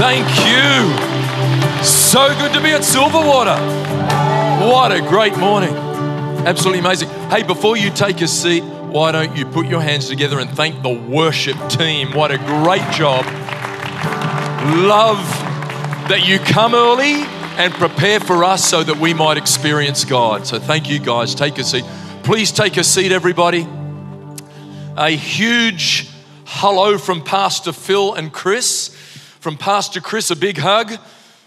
Thank you. So good to be at Silverwater. What a great morning. Absolutely amazing. Hey, before you take a seat, why don't you put your hands together and thank the worship team? What a great job. Love that you come early and prepare for us so that we might experience God. So thank you guys. Take a seat. Please take a seat, everybody. A huge hello from Pastor Phil and Chris. From Pastor Chris, a big hug.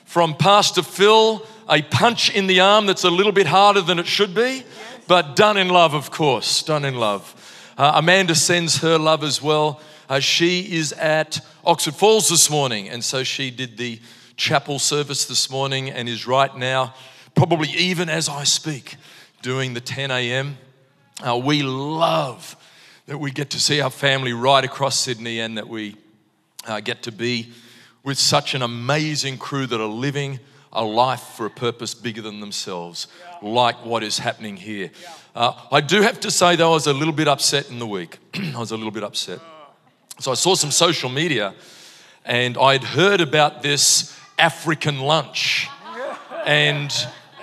From Pastor Phil, a punch in the arm that's a little bit harder than it should be, but done in love, of course. Done in love. Uh, Amanda sends her love as well. Uh, she is at Oxford Falls this morning, and so she did the chapel service this morning and is right now, probably even as I speak, doing the 10 a.m. Uh, we love that we get to see our family right across Sydney and that we uh, get to be with such an amazing crew that are living a life for a purpose bigger than themselves, yeah. like what is happening here. Yeah. Uh, I do have to say, though, I was a little bit upset in the week. I was a little bit upset. So I saw some social media and I'd heard about this African lunch. And,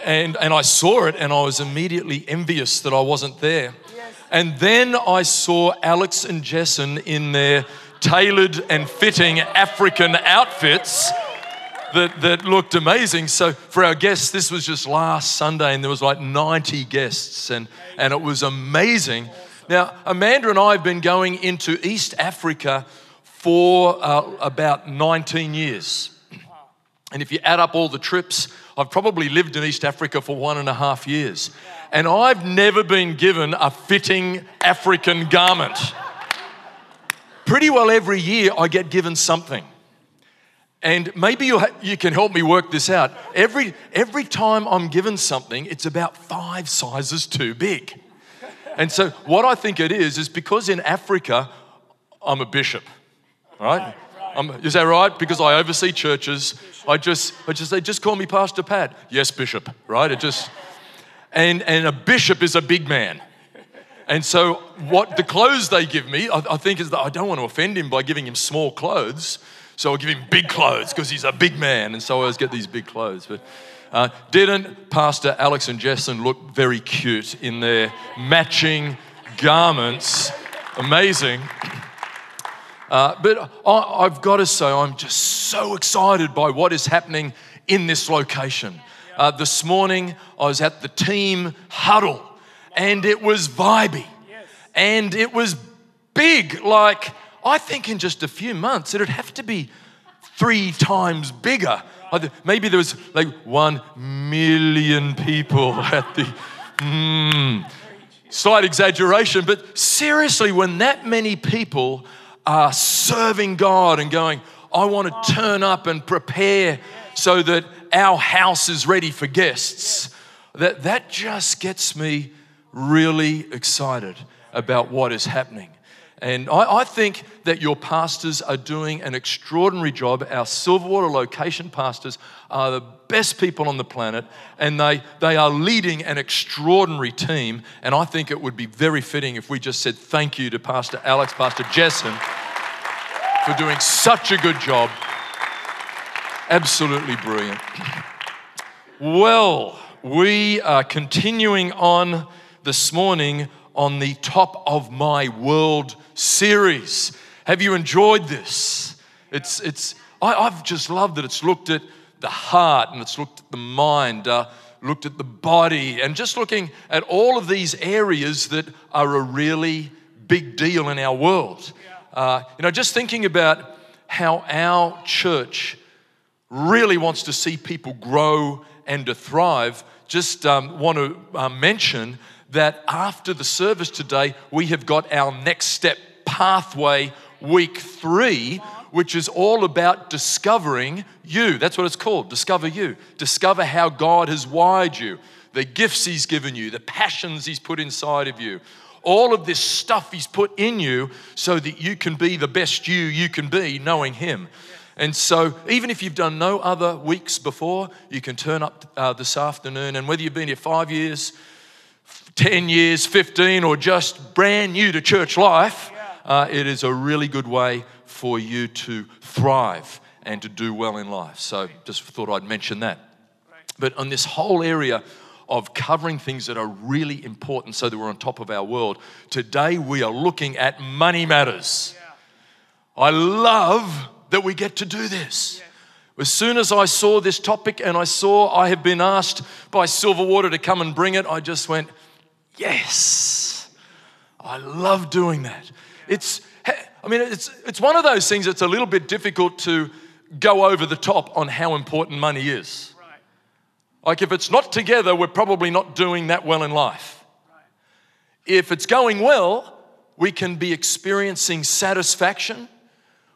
and, and I saw it and I was immediately envious that I wasn't there. And then I saw Alex and Jessen in their tailored and fitting African outfits that, that looked amazing. So for our guests, this was just last Sunday, and there was like 90 guests, and, and it was amazing. Now, Amanda and I have been going into East Africa for uh, about 19 years. And if you add up all the trips, I've probably lived in East Africa for one and a half years. And I've never been given a fitting African garment. Pretty well every year, I get given something. And maybe you, you can help me work this out. Every, every time I'm given something, it's about five sizes too big. And so, what I think it is, is because in Africa, I'm a bishop, right? I'm, is that right? Because I oversee churches. I just, I just say, just call me Pastor Pat. Yes, Bishop, right? It just, and, and a bishop is a big man. And so, what the clothes they give me, I, I think, is that I don't want to offend him by giving him small clothes. So I'll give him big clothes because he's a big man. And so I always get these big clothes. But uh, didn't Pastor Alex and Jessen look very cute in their matching garments? Amazing. Uh, but I, I've got to say, I'm just so excited by what is happening in this location. Uh, this morning, I was at the team huddle and it was vibey and it was big. Like, I think in just a few months, it'd have to be three times bigger. Maybe there was like one million people at the. Mm, slight exaggeration, but seriously, when that many people are serving God and going, I want to turn up and prepare so that our house is ready for guests, that, that just gets me really excited about what is happening. And I, I, think that your pastors are doing an extraordinary job. Our Silverwater location pastors are the best people on the planet, and they, they are leading an extraordinary team. And I think it would be very fitting if we just said thank you to Pastor Alex, Pastor Jessen, for doing such a good job. Absolutely brilliant. Well, we are continuing on this morning on the Top of My World series. Have you enjoyed this? It's, it's, I, have just loved that it's looked at the heart and it's looked at the mind, uh, looked at the body, and just looking at all of these areas that are a really big deal in our world. Uh, you know, just thinking about how our church really wants to see people grow and to thrive, just um, want to uh, mention that after the service today, we have got our next step pathway week three, which is all about discovering you. That's what it's called discover you. Discover how God has wired you, the gifts He's given you, the passions He's put inside of you. All of this stuff He's put in you so that you can be the best you you can be, knowing Him. And so, even if you've done no other weeks before, you can turn up uh, this afternoon. And whether you've been here five years, 10 years, 15, or just brand new to church life, uh, it is a really good way for you to thrive and to do well in life. So just thought I'd mention that. But on this whole area of covering things that are really important so that we're on top of our world, today we are looking at money matters. I love that we get to do this. As soon as I saw this topic and I saw I have been asked by Silverwater to come and bring it, I just went, yes. I love doing that. It's, I mean, it's, it's one of those things that's a little bit difficult to go over the top on how important money is. Like, if it's not together, we're probably not doing that well in life. If it's going well, we can be experiencing satisfaction,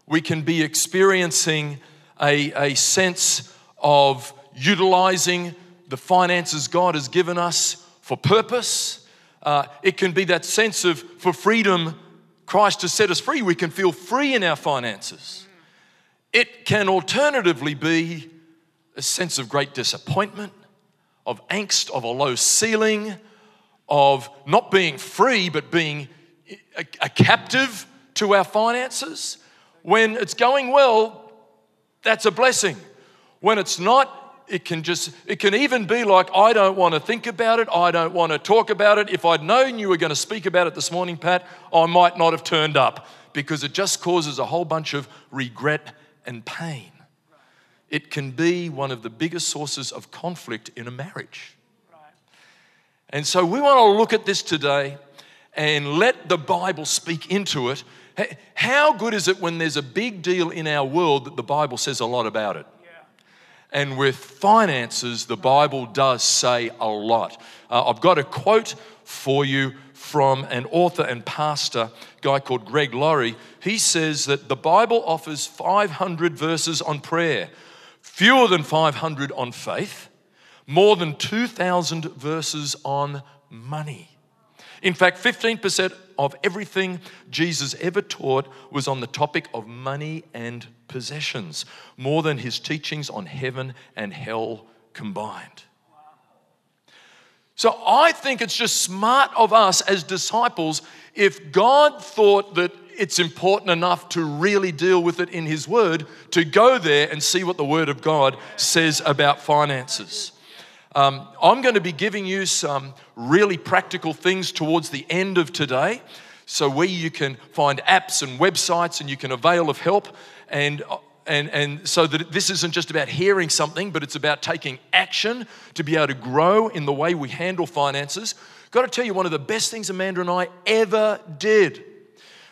we can be experiencing a, a sense of utilizing the finances God has given us for purpose. Uh, it can be that sense of for freedom, Christ has set us free. We can feel free in our finances. It can alternatively be a sense of great disappointment, of angst, of a low ceiling, of not being free, but being a, a captive to our finances. When it's going well, that's a blessing. When it's not, it can just, it can even be like, I don't want to think about it. I don't want to talk about it. If I'd known you were going to speak about it this morning, Pat, I might not have turned up because it just causes a whole bunch of regret and pain. It can be one of the biggest sources of conflict in a marriage. And so we want to look at this today and let the Bible speak into it. How good is it when there's a big deal in our world that the Bible says a lot about it? And with finances, the Bible does say a lot. Uh, I've got a quote for you from an author and pastor, guy called Greg Laurie. He says that the Bible offers 500 verses on prayer, fewer than 500 on faith, more than 2,000 verses on money. In fact, 15% of everything Jesus ever taught was on the topic of money and possessions, more than his teachings on heaven and hell combined. So I think it's just smart of us as disciples if God thought that it's important enough to really deal with it in His Word to go there and see what the Word of God says about finances. Um, I'm going to be giving you some really practical things towards the end of today. So, where you can find apps and websites and you can avail of help. And and, and so that this isn't just about hearing something, but it's about taking action to be able to grow in the way we handle finances. Got to tell you, one of the best things Amanda and I ever did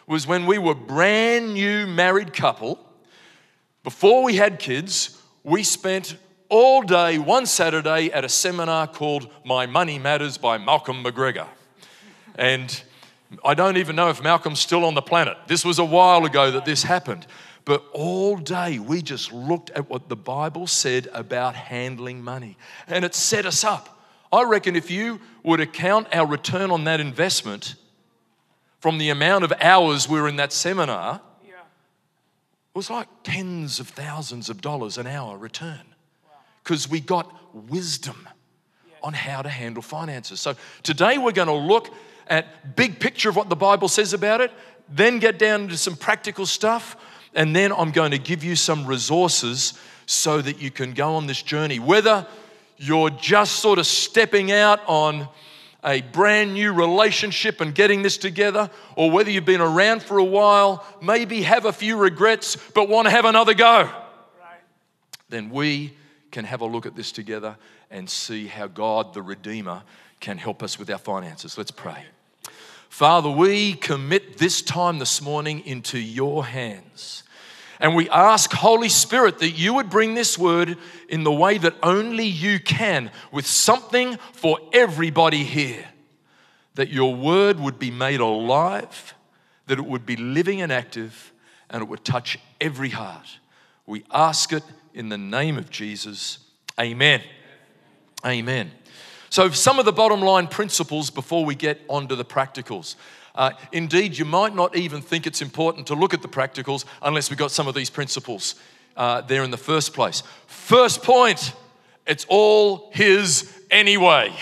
was when we were brand new married couple, before we had kids, we spent all day one Saturday at a seminar called My Money Matters by Malcolm McGregor. And I don't even know if Malcolm's still on the planet. This was a while ago that this happened. But all day we just looked at what the Bible said about handling money, and it set us up. I reckon if you were to count our return on that investment from the amount of hours we were in that seminar, yeah. it was like tens of thousands of dollars an hour return because we got wisdom on how to handle finances. So today we're going to look at big picture of what the Bible says about it, then get down to some practical stuff and then I'm going to give you some resources so that you can go on this journey. Whether you're just sort of stepping out on a brand new relationship and getting this together, or whether you've been around for a while, maybe have a few regrets, but want to have another go, right. then we can have a look at this together and see how God, the Redeemer, can help us with our finances. Let's pray. Father, we commit this time this morning into your hands. And we ask, Holy Spirit, that you would bring this word in the way that only you can, with something for everybody here. That your word would be made alive, that it would be living and active, and it would touch every heart. We ask it in the name of Jesus. Amen. Amen. So, some of the bottom line principles before we get onto the practicals. Uh, indeed, you might not even think it's important to look at the practicals unless we got some of these principles uh, there in the first place. First point it's all His anyway.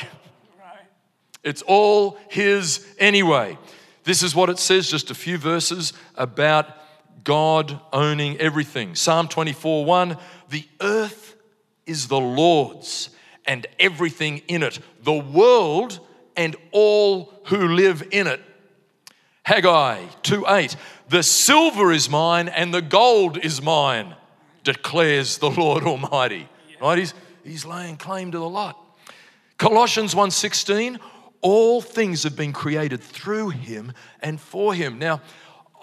It's all His anyway. This is what it says, just a few verses about God owning everything. Psalm 24 1 The earth is the Lord's and everything in it, the world and all who live in it. Haggai 2 8 The silver is mine and the gold is mine, declares the Lord Almighty. Right? He's, he's laying claim to the lot. Colossians 1:16 all things have been created through him and for him. Now,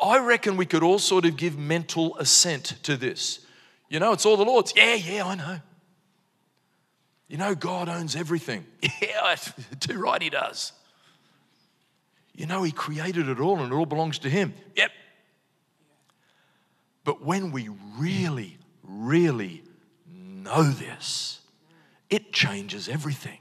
I reckon we could all sort of give mental assent to this. You know, it's all the Lord's. Yeah, yeah, I know. You know, God owns everything. Yeah, too right, He does. You know, He created it all and it all belongs to Him. Yep. But when we really, really know this, it changes everything.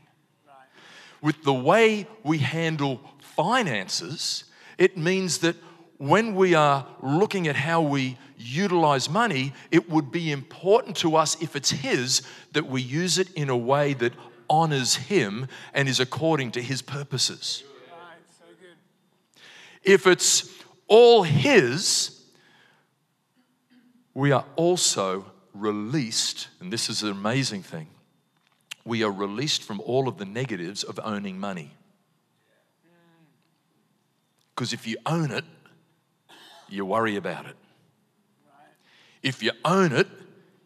With the way we handle finances, it means that when we are looking at how we utilize money, it would be important to us, if it's His, that we use it in a way that honors Him and is according to His purposes. If it's all His, we are also released, and this is an amazing thing, we are released from all of the negatives of owning money. Because if you own it, you worry about it. If you own it,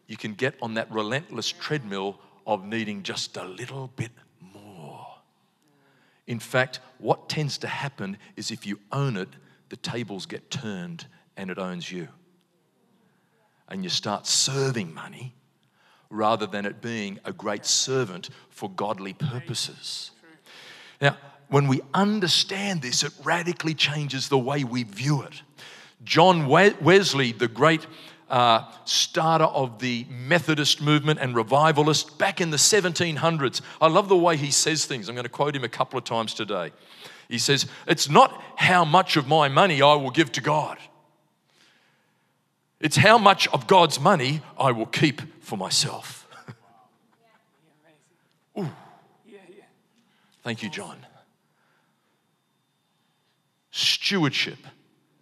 you can get on that relentless treadmill of needing just a little bit more. In fact, what tends to happen is if you own it, the tables get turned and it owns you. And you start serving money rather than it being a great servant for godly purposes. Now, when we understand this, it radically changes the way we view it. John Wesley, the great uh, starter of the Methodist movement and revivalist back in the 1700s. I love the way he says things. I'm going to quote him a couple of times today. He says, It's not how much of my money I will give to God, it's how much of God's money I will keep for myself. Ooh. Thank you, John. Stewardship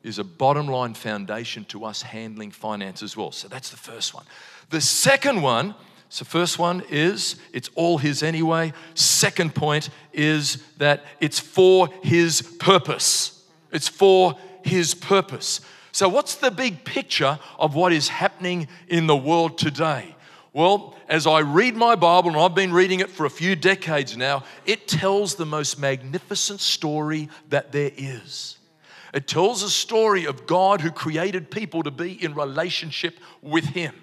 is a bottom line foundation to us handling finance as well. So that's the first one. The second one, so first one is it's all his anyway. Second point is that it's for his purpose. It's for his purpose. So what's the big picture of what is happening in the world today? Well, as I read my Bible, and I've been reading it for a few decades now, it tells the most magnificent story that there is. It tells a story of God who created people to be in relationship with Him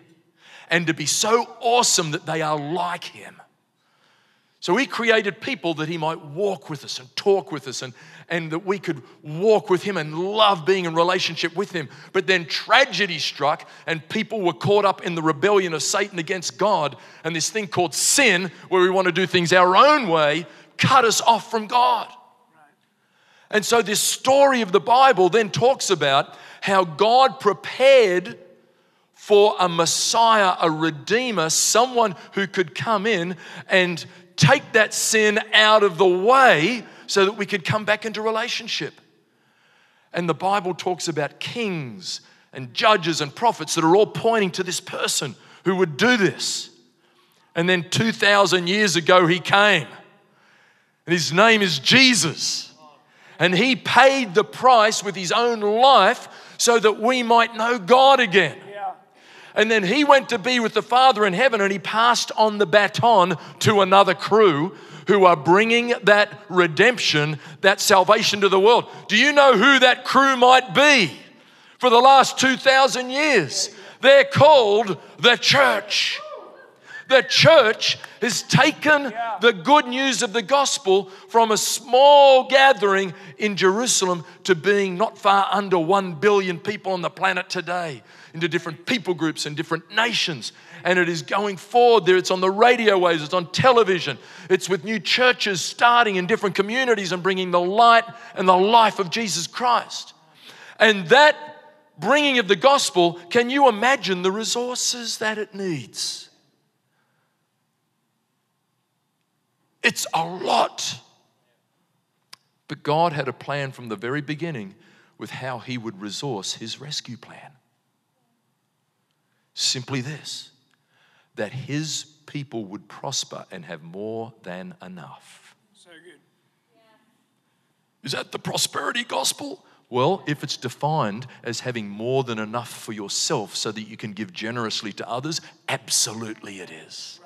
and to be so awesome that they are like Him. So He created people that He might walk with us and talk with us and, and that we could walk with Him and love being in relationship with Him. But then tragedy struck and people were caught up in the rebellion of Satan against God and this thing called sin, where we want to do things our own way, cut us off from God. And so, this story of the Bible then talks about how God prepared for a Messiah, a Redeemer, someone who could come in and take that sin out of the way so that we could come back into relationship. And the Bible talks about kings and judges and prophets that are all pointing to this person who would do this. And then 2,000 years ago, he came. And his name is Jesus and he paid the price with his own life so that we might know God again. And then he went to be with the Father in heaven and he passed on the baton to another crew who are bringing that redemption, that salvation to the world. Do you know who that crew might be for the last 2,000 years? They're called the church. The church has taken the good news of the gospel from a small gathering in Jerusalem to being not far under 1 billion people on the planet today, into different people groups and different nations. And it is going forward there. It's on the radio waves, it's on television, it's with new churches starting in different communities and bringing the light and the life of Jesus Christ. And that bringing of the gospel, can you imagine the resources that it needs? It's a lot. But God had a plan from the very beginning with how He would resource His rescue plan. Simply this that his people would prosper and have more than enough. So good. Is that the prosperity gospel? Well, if it's defined as having more than enough for yourself so that you can give generously to others, absolutely it is.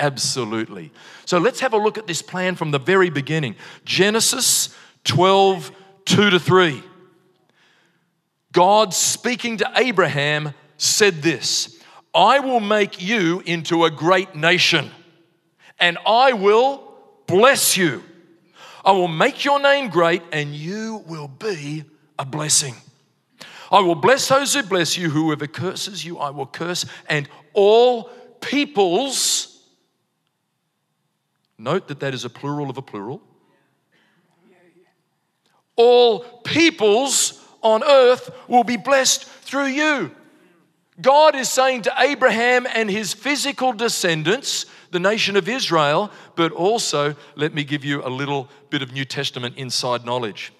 Absolutely. So let's have a look at this plan from the very beginning. Genesis 12, 2 to 3. God speaking to Abraham said this I will make you into a great nation, and I will bless you. I will make your name great, and you will be a blessing. I will bless those who bless you. Whoever curses you, I will curse. And all peoples, note that that is a plural of a plural. All peoples on earth will be blessed through you. God is saying to Abraham and his physical descendants, the nation of Israel, but also, let me give you a little bit of New Testament inside knowledge.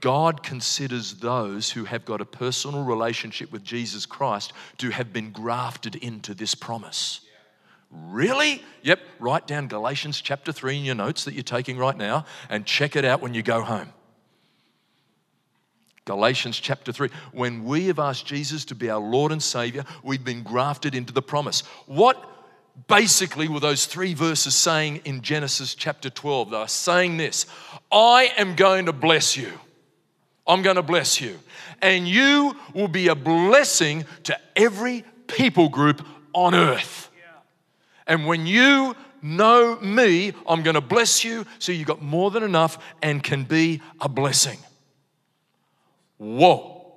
God considers those who have got a personal relationship with Jesus Christ to have been grafted into this promise. Really? Yep, write down Galatians chapter 3 in your notes that you're taking right now and check it out when you go home. Galatians chapter 3. When we have asked Jesus to be our Lord and Savior, we've been grafted into the promise. What basically were those three verses saying in Genesis chapter 12? They are saying this I am going to bless you. I'm going to bless you. And you will be a blessing to every people group on earth. And when you know me, I'm going to bless you so you've got more than enough and can be a blessing. Whoa.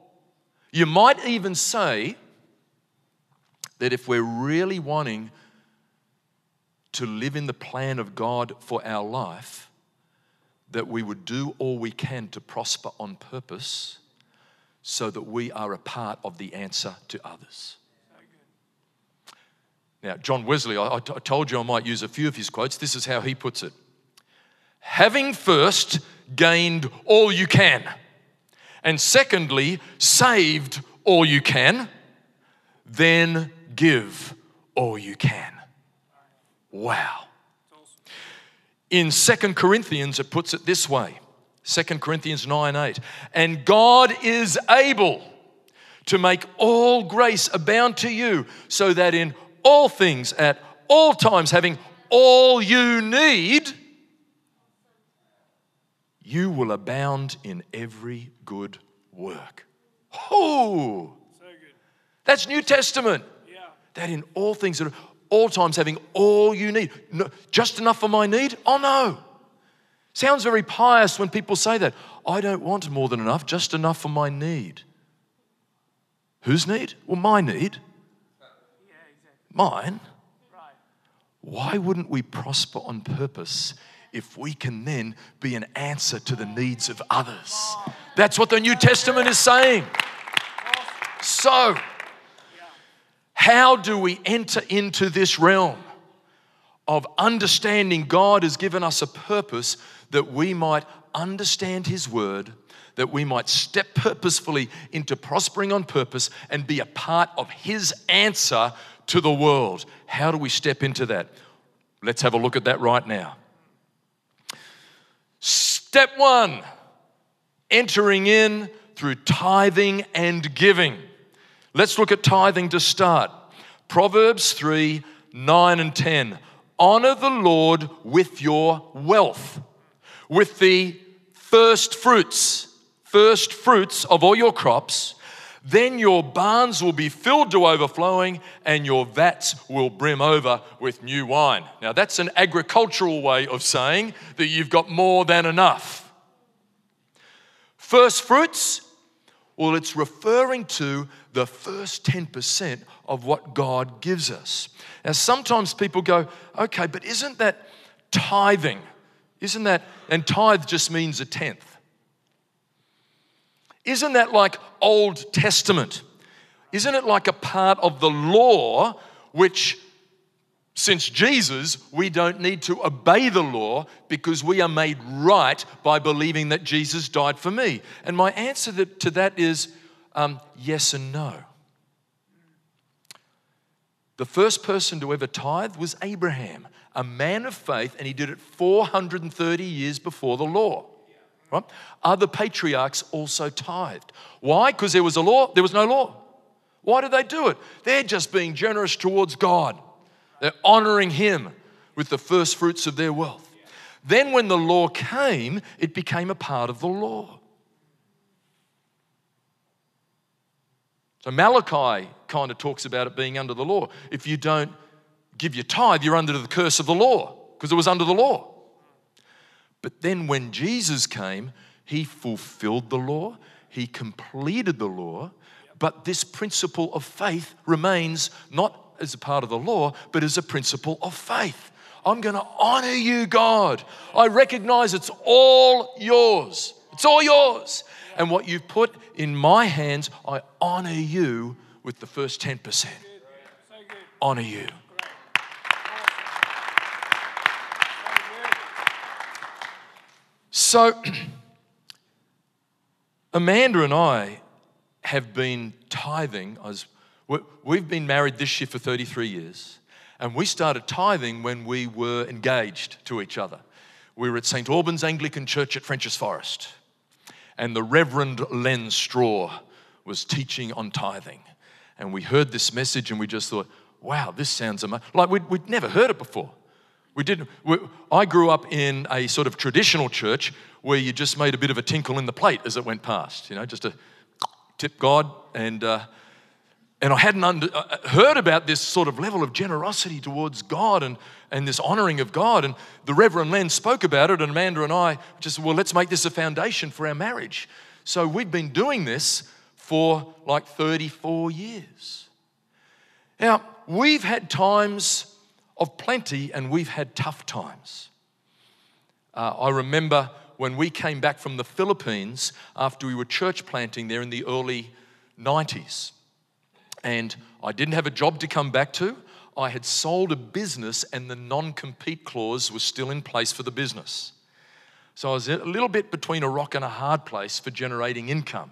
You might even say that if we're really wanting to live in the plan of God for our life, that we would do all we can to prosper on purpose so that we are a part of the answer to others. Now, John Wesley, I, I told you I might use a few of his quotes. This is how he puts it Having first gained all you can, and secondly, saved all you can, then give all you can. Wow. In Second Corinthians, it puts it this way Second Corinthians 9 8. And God is able to make all grace abound to you, so that in all things, at all times, having all you need, you will abound in every good work. Oh, So good. that's New Testament. Yeah. That in all things, at all times, having all you need. No, just enough for my need? Oh no. Sounds very pious when people say that. I don't want more than enough, just enough for my need. Whose need? Well, my need. Mine. Why wouldn't we prosper on purpose if we can then be an answer to the needs of others? That's what the New Testament is saying. So, how do we enter into this realm of understanding God has given us a purpose that we might understand His Word, that we might step purposefully into prospering on purpose and be a part of His answer to the world? How do we step into that? Let's have a look at that right now. Step one entering in through tithing and giving. Let's look at tithing to start. Proverbs 3 9 and 10. Honor the Lord with your wealth, with the first fruits, first fruits of all your crops. Then your barns will be filled to overflowing, and your vats will brim over with new wine. Now, that's an agricultural way of saying that you've got more than enough. First fruits, well, it's referring to the first 10% of what God gives us. Now, sometimes people go, okay, but isn't that tithing? Isn't that, and tithe just means a tenth. Isn't that like Old Testament? Isn't it like a part of the law which since Jesus, we don't need to obey the law because we are made right by believing that Jesus died for me. And my answer to that is um, yes and no. The first person to ever tithe was Abraham, a man of faith, and he did it 430 years before the law. Right? Other patriarchs also tithed. Why? Because there was a law, there was no law. Why did they do it? They're just being generous towards God. They're honoring Him with the first fruits of their wealth. Then, when the law came, it became a part of the law. So, Malachi kind of talks about it being under the law. If you don't give your tithe, you're under the curse of the law because it was under the law. But then when Jesus came, he fulfilled the law, he completed the law, but this principle of faith remains not as a part of the law, but as a principle of faith. I'm going to honor you, God. I recognize it's all yours. It's all yours. And what you've put in my hands, I honor you with the first 10%. Honor you. So, Amanda and I have been tithing. Was, we've been married this year for 33 years, and we started tithing when we were engaged to each other. We were at St. Albans Anglican Church at Frenchs Forest, and the Reverend Len Straw was teaching on tithing. And we heard this message, and we just thought, wow, this sounds amazing. Like we'd, we'd never heard it before. We didn't. We, I grew up in a sort of traditional church where you just made a bit of a tinkle in the plate as it went past, you know, just a tip God. And uh, and I hadn't under, uh, uh, heard about this sort of level of generosity towards God and and this honoring of God. And the Reverend Len spoke about it, and Amanda and I just said, well, let's make this a foundation for our marriage. So we've been doing this for like 34 years. Now we've had times of plenty and we've had tough times. Uh, I remember when we came back from the Philippines after we were church planting there in the early 90s. And I didn't have a job to come back to. I had sold a business and the non compete clause was still in place for the business. So I was a little bit between a rock and a hard place for generating income.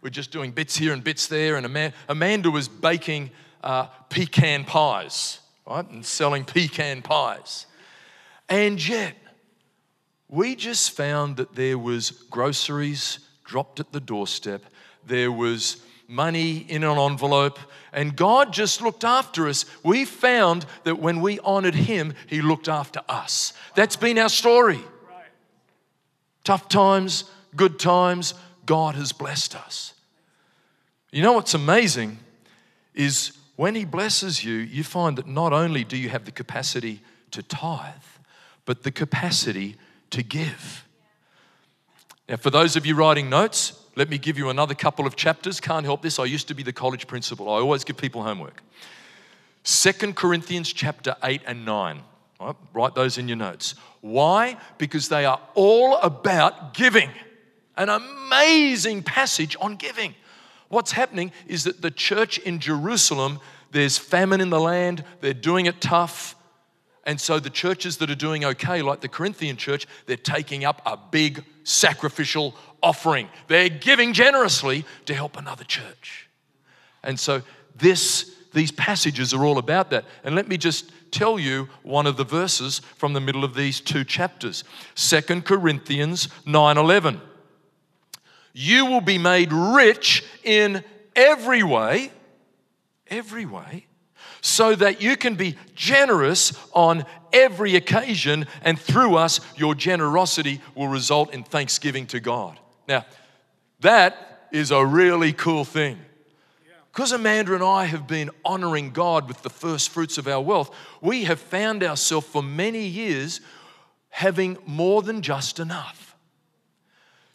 We're just doing bits here and bits there, and Amanda was baking uh, pecan pies right? And selling pecan pies. And yet, we just found that there was groceries dropped at the doorstep. There was money in an envelope, and God just looked after us. We found that when we honored Him, He looked after us. That's been our story. Tough times, good times, God has blessed us. You know what's amazing is when He blesses you, you find that not only do you have the capacity to tithe, but the capacity to give. Now, for those of you writing notes, let me give you another couple of chapters. Can't help this. I used to be the college principal. I always give people homework. Second Corinthians chapter 8 and 9. Right, write those in your notes. Why? Because they are all about giving. An amazing passage on giving. What's happening is that the church in Jerusalem, there's famine in the land, they're doing it tough. And so the churches that are doing okay, like the Corinthian church, they're taking up a big sacrificial offering. They're giving generously to help another church. And so this these passages are all about that. And let me just tell you one of the verses from the middle of these two chapters. Second Corinthians 9:11 you will be made rich in every way, every way, so that you can be generous on every occasion, and through us, your generosity will result in thanksgiving to God. Now, that is a really cool thing. Because Amanda and I have been honoring God with the first fruits of our wealth, we have found ourselves for many years having more than just enough.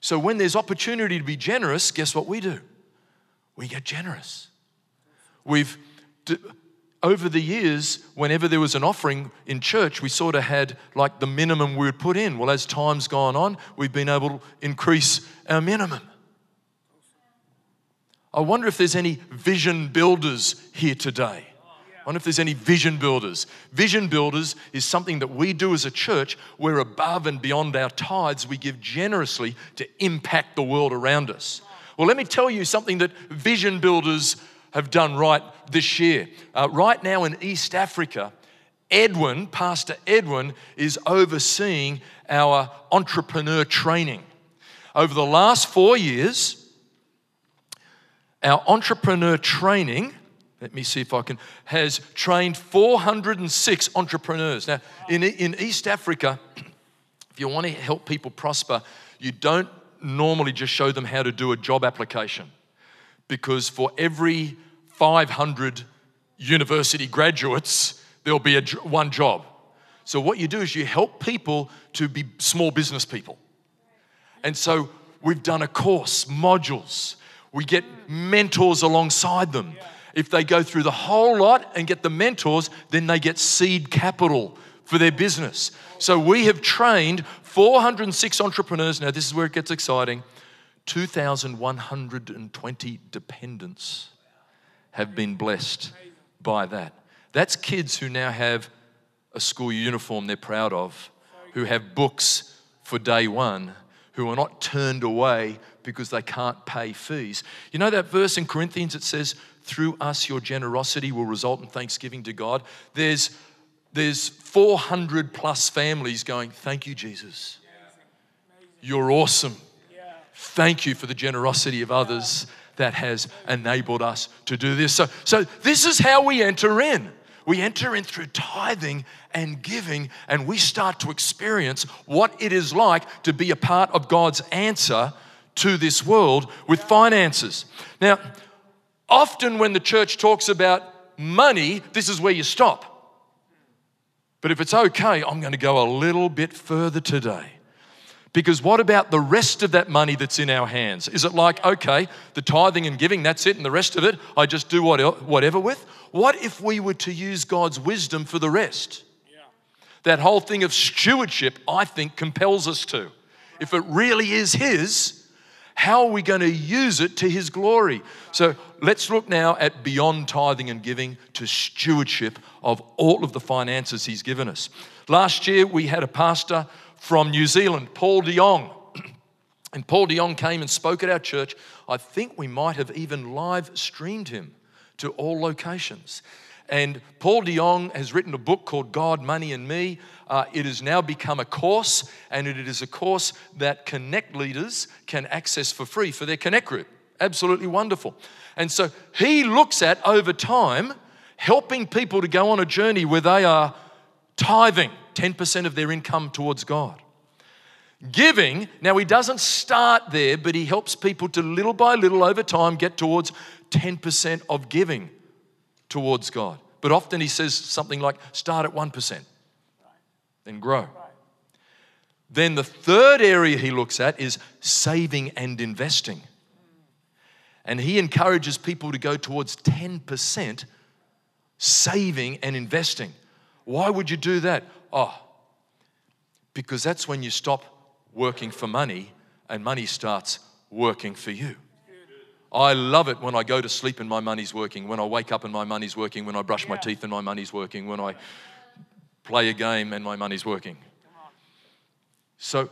So when there's opportunity to be generous, guess what we do? We get generous. We've, over the years, whenever there was an offering in church, we sort of had like the minimum we would put in. Well, as time's gone on, we've been able to increase our minimum. I wonder if there's any vision builders here today wonder if there's any vision builders. Vision builders is something that we do as a church where above and beyond our tithes, we give generously to impact the world around us. Well, let me tell you something that vision builders have done right this year. Uh, right now in East Africa, Edwin, Pastor Edwin, is overseeing our entrepreneur training. Over the last four years, our entrepreneur training, let me see if I can, has trained 406 entrepreneurs. Now, in, in East Africa, if you want to help people prosper, you don't normally just show them how to do a job application because for every 500 university graduates, there'll be a, one job. So, what you do is you help people to be small business people. And so, we've done a course, modules. We get mentors alongside them. If they go through the whole lot and get the mentors, then they get seed capital for their business. So, we have trained 406 entrepreneurs. Now, this is where it gets exciting 2,120 dependents have been blessed by that. That's kids who now have a school uniform they're proud of, who have books for day one, who are not turned away because they can't pay fees. You know that verse in Corinthians it says, Through us your generosity will result in thanksgiving to God? There's, there's 400 plus families going, Thank you, Jesus. You're awesome. Thank you for the generosity of others that has enabled us to do this. So, so this is how we enter in. We enter in through tithing and giving, and we start to experience what it is like to be a part of God's answer to this world with finances. Now, often when the church talks about money, this is where you stop. But if it's okay, I'm going to go a little bit further today. Because what about the rest of that money that's in our hands? Is it like, okay, the tithing and giving, that's it, and the rest of it, I just do whatever with? What if we were to use God's wisdom for the rest? Yeah. That whole thing of stewardship, I think, compels us to. If it really is His, how are we going to use it to His glory? So let's look now at beyond tithing and giving to stewardship of all of the finances He's given us. Last year, we had a pastor from New Zealand, Paul de Jong. And Paul de Jong came and spoke at our church. I think we might have even live streamed him to all locations. And Paul de Jong has written a book called God, Money, and Me. Uh, it has now become a course, and it is a course that Connect leaders can access for free for their Connect group. Absolutely wonderful. And so he looks at over time helping people to go on a journey where they are tithing 10% of their income towards God. Giving, now he doesn't start there, but he helps people to little by little over time get towards 10% of giving towards God. But often he says something like start at 1%, then grow. Then the third area he looks at is saving and investing. And he encourages people to go towards 10% saving and investing. Why would you do that? Oh, because that's when you stop working for money and money starts working for you. I love it when I go to sleep and my money's working, when I wake up and my money's working, when I brush my teeth and my money's working, when I play a game and my money's working. So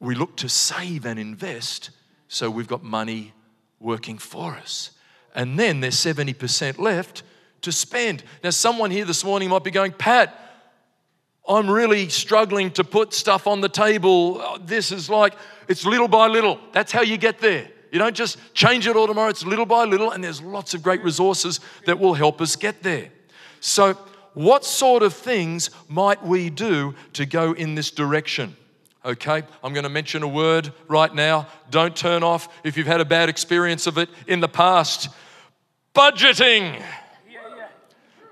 we look to save and invest so we've got money working for us. And then there's 70% left to spend. Now, someone here this morning might be going, Pat, I'm really struggling to put stuff on the table. This is like, it's little by little. That's how you get there. You don't just change it all tomorrow, it's little by little, and there's lots of great resources that will help us get there. So, what sort of things might we do to go in this direction? Okay, I'm going to mention a word right now. Don't turn off if you've had a bad experience of it in the past. Budgeting.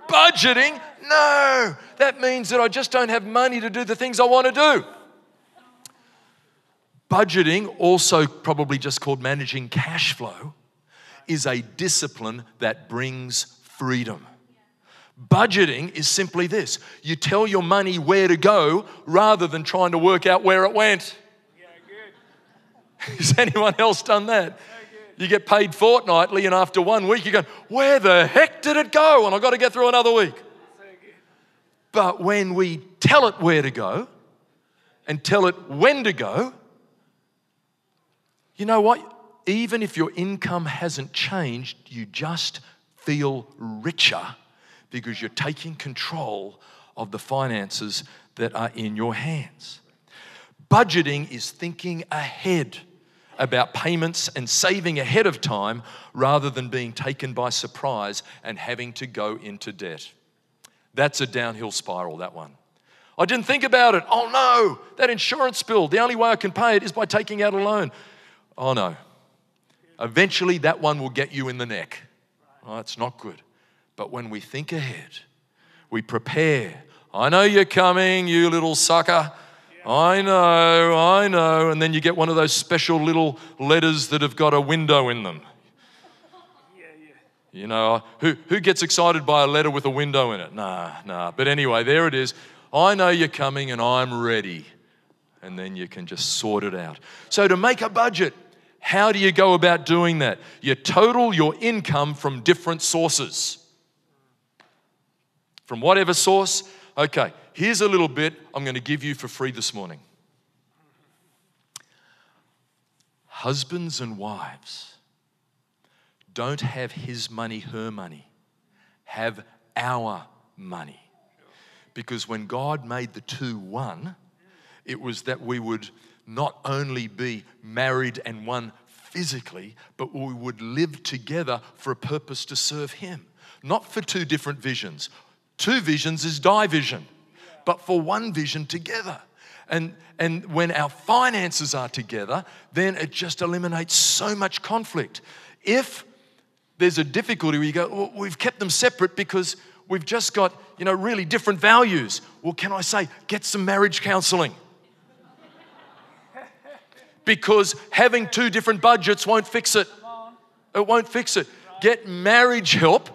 Budgeting? No, that means that I just don't have money to do the things I want to do. Budgeting, also probably just called managing cash flow, is a discipline that brings freedom. Budgeting is simply this you tell your money where to go rather than trying to work out where it went. Yeah, good. Has anyone else done that? You get paid fortnightly, and after one week, you go, Where the heck did it go? And I've got to get through another week. But when we tell it where to go and tell it when to go, you know what? even if your income hasn't changed, you just feel richer because you're taking control of the finances that are in your hands. Budgeting is thinking ahead about payments and saving ahead of time rather than being taken by surprise and having to go into debt. That's a downhill spiral, that one. I didn't think about it. Oh no, that insurance bill, the only way I can pay it is by taking out a loan. Oh no. Eventually, that one will get you in the neck. Oh, it's not good. But when we think ahead, we prepare. I know you're coming, you little sucker. I know, I know. And then you get one of those special little letters that have got a window in them. You know, uh, who, who gets excited by a letter with a window in it? Nah, nah. But anyway, there it is. I know you're coming and I'm ready. And then you can just sort it out. So, to make a budget, how do you go about doing that? You total your income from different sources. From whatever source. Okay, here's a little bit I'm going to give you for free this morning. Husbands and wives, don't have his money, her money. Have our money. Because when God made the two one, it was that we would not only be married and one physically, but we would live together for a purpose to serve Him. Not for two different visions. Two visions is division, but for one vision together. And, and when our finances are together, then it just eliminates so much conflict. If there's a difficulty where you go, well, we've kept them separate because we've just got, you know, really different values. Well, can I say, get some marriage counseling? Because having two different budgets won't fix it. It won't fix it. Get marriage help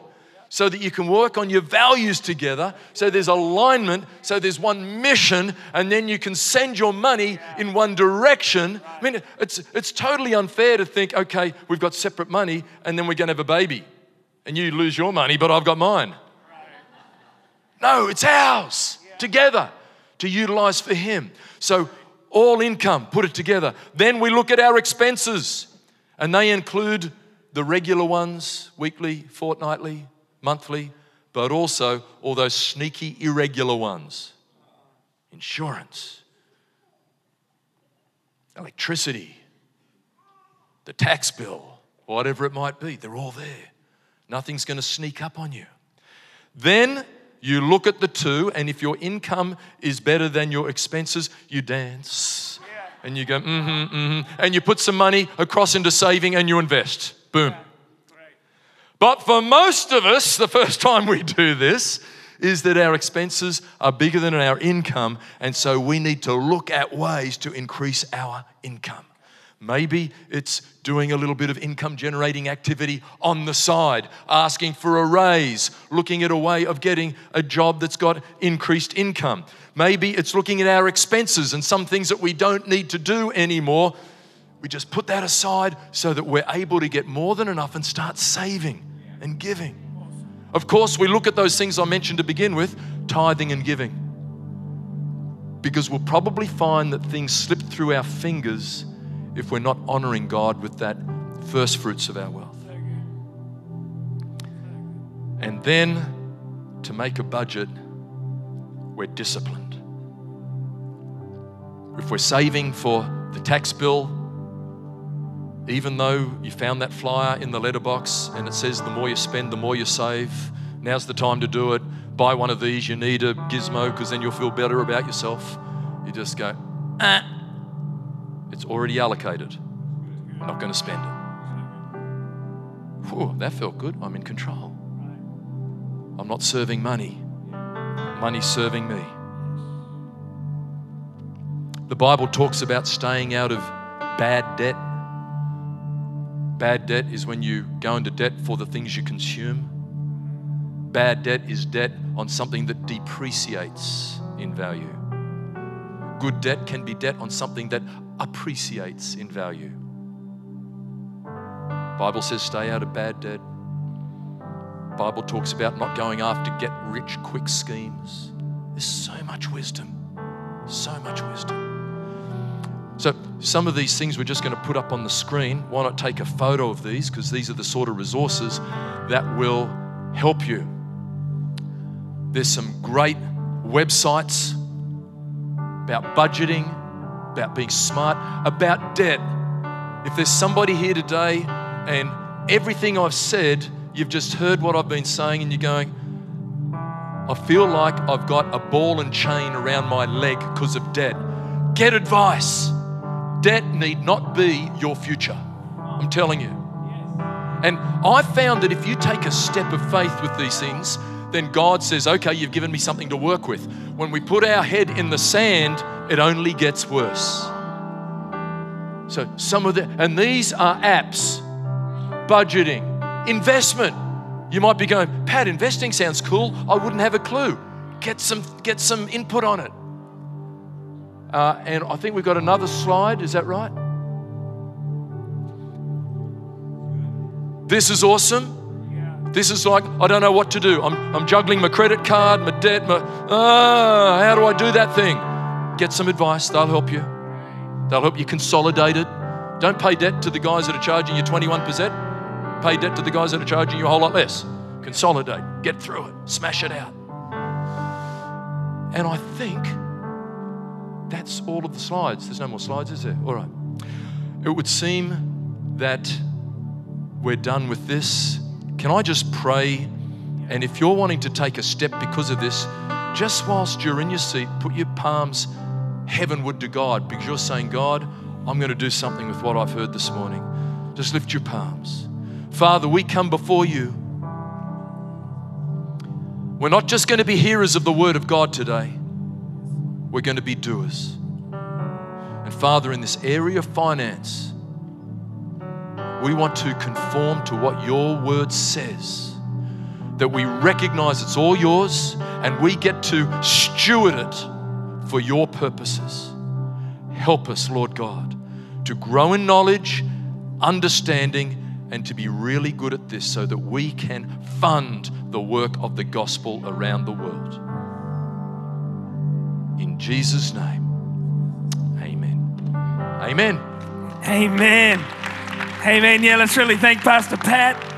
so that you can work on your values together, so there's alignment, so there's one mission, and then you can send your money in one direction. I mean, it's, it's totally unfair to think, okay, we've got separate money, and then we're going to have a baby, and you lose your money, but I've got mine. No, it's ours together to utilize for Him. So all income, put it together. Then we look at our expenses, and they include the regular ones, weekly, fortnightly, monthly, but also all those sneaky, irregular ones insurance, electricity, the tax bill, whatever it might be, they're all there. Nothing's going to sneak up on you. Then you look at the two, and if your income is better than your expenses, you dance. And you go, mm hmm, mm hmm. And you put some money across into saving and you invest. Boom. But for most of us, the first time we do this is that our expenses are bigger than our income, and so we need to look at ways to increase our income. Maybe it's doing a little bit of income generating activity on the side, asking for a raise, looking at a way of getting a job that's got increased income. Maybe it's looking at our expenses and some things that we don't need to do anymore. We just put that aside so that we're able to get more than enough and start saving and giving. Of course, we look at those things I mentioned to begin with tithing and giving. Because we'll probably find that things slip through our fingers if we're not honoring God with that first fruits of our wealth. And then to make a budget, we're disciplined. If we're saving for the tax bill, even though you found that flyer in the letterbox and it says the more you spend, the more you save, now's the time to do it. Buy one of these, you need a gizmo because then you'll feel better about yourself. You just go, ah, it's already allocated. I'm not going to spend it. Whew, that felt good. I'm in control. I'm not serving money, money's serving me. The Bible talks about staying out of bad debt. Bad debt is when you go into debt for the things you consume. Bad debt is debt on something that depreciates in value. Good debt can be debt on something that appreciates in value. Bible says stay out of bad debt. Bible talks about not going after get rich quick schemes. There's so much wisdom. So much wisdom. So, some of these things we're just going to put up on the screen. Why not take a photo of these? Because these are the sort of resources that will help you. There's some great websites about budgeting, about being smart, about debt. If there's somebody here today and everything I've said, you've just heard what I've been saying and you're going, I feel like I've got a ball and chain around my leg because of debt. Get advice. Debt need not be your future. I'm telling you. And I found that if you take a step of faith with these things, then God says, okay, you've given me something to work with. When we put our head in the sand, it only gets worse. So, some of the, and these are apps, budgeting, investment. You might be going, Pat, investing sounds cool. I wouldn't have a clue. Get some, get some input on it. Uh, and I think we've got another slide. Is that right? This is awesome. This is like, I don't know what to do. I'm, I'm juggling my credit card, my debt, my, ah, how do I do that thing? Get some advice, they'll help you. They'll help you consolidate it. Don't pay debt to the guys that are charging you 21% pay debt to the guys that are charging you a whole lot less. Consolidate, get through it, smash it out. And I think that's all of the slides. There's no more slides, is there? All right. It would seem that we're done with this. Can I just pray? And if you're wanting to take a step because of this, just whilst you're in your seat, put your palms heavenward to God because you're saying, God, I'm going to do something with what I've heard this morning. Just lift your palms. Father, we come before you. We're not just going to be hearers of the word of God today, we're going to be doers. And Father, in this area of finance, we want to conform to what your word says. That we recognize it's all yours and we get to steward it for your purposes. Help us, Lord God, to grow in knowledge, understanding, and to be really good at this so that we can fund the work of the gospel around the world. In Jesus' name, amen. Amen. Amen. Amen. Yeah, let's really thank Pastor Pat.